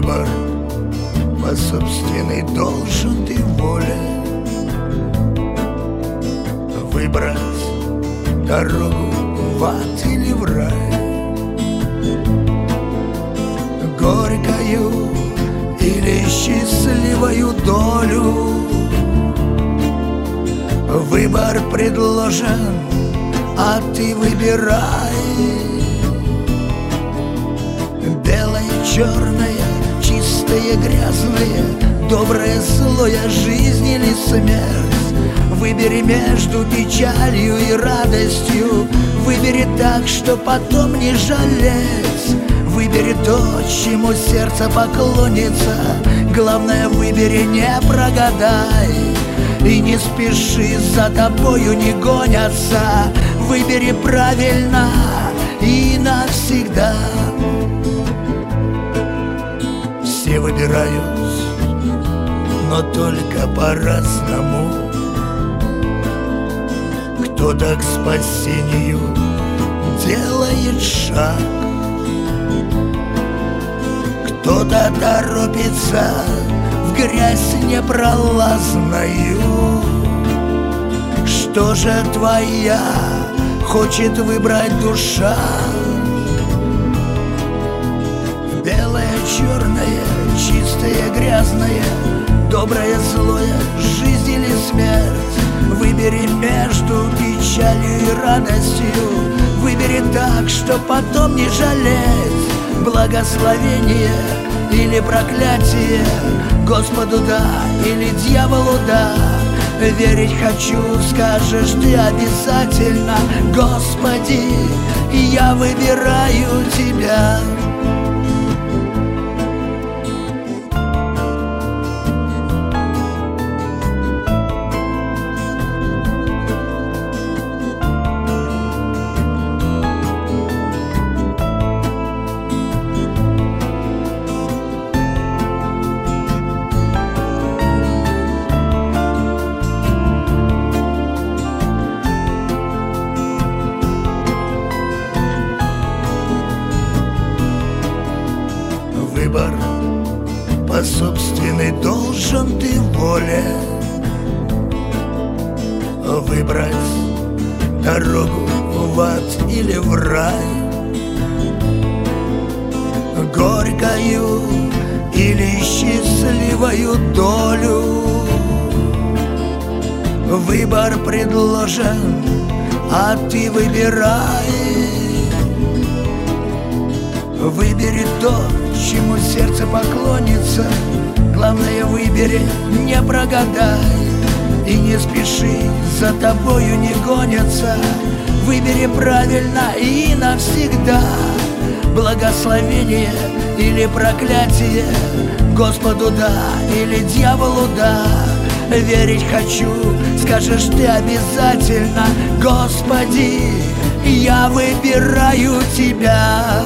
по собственной должен ты воле. Выбрать дорогу в ад или в рай. Горькою или счастливую долю. Выбор предложен, а ты выбирай. Белое, черное, чистое, грязное Доброе, злое, жизнь или смерть. Выбери между печалью и радостью Выбери так, что потом не жалеть. Выбери то, чему сердце поклонится Главное, выбери, не прогадай. И не спеши, за тобою не гонятся. Выбери правильно и навсегда Выбирают, но только по-разному. Кто-то к спасению делает шаг? Кто-то торопится в грязь непролазную. Что же твоя хочет выбрать душа? Белое, черное, чистое, грязное Доброе, злое, жизнь или смерть. Выбери между печалью и радостью Выбери так, что потом не жалеть. Благословение или проклятие Господу да или дьяволу да. Верить хочу, скажешь ты обязательно Господи, я выбираю Тебя выбор. По собственной должен ты воле Выбрать дорогу в ад или в рай. Горькою или счастливую долю Выбор предложен, а ты выбирай Выбери то, чему сердце поклонится. Главное выбери, не прогадай. И не спеши, за тобою не гонятся. Выбери правильно и навсегда. Благословение или проклятие. Господу да или дьяволу да. Верить хочу, скажешь ты обязательно. Господи, я выбираю Тебя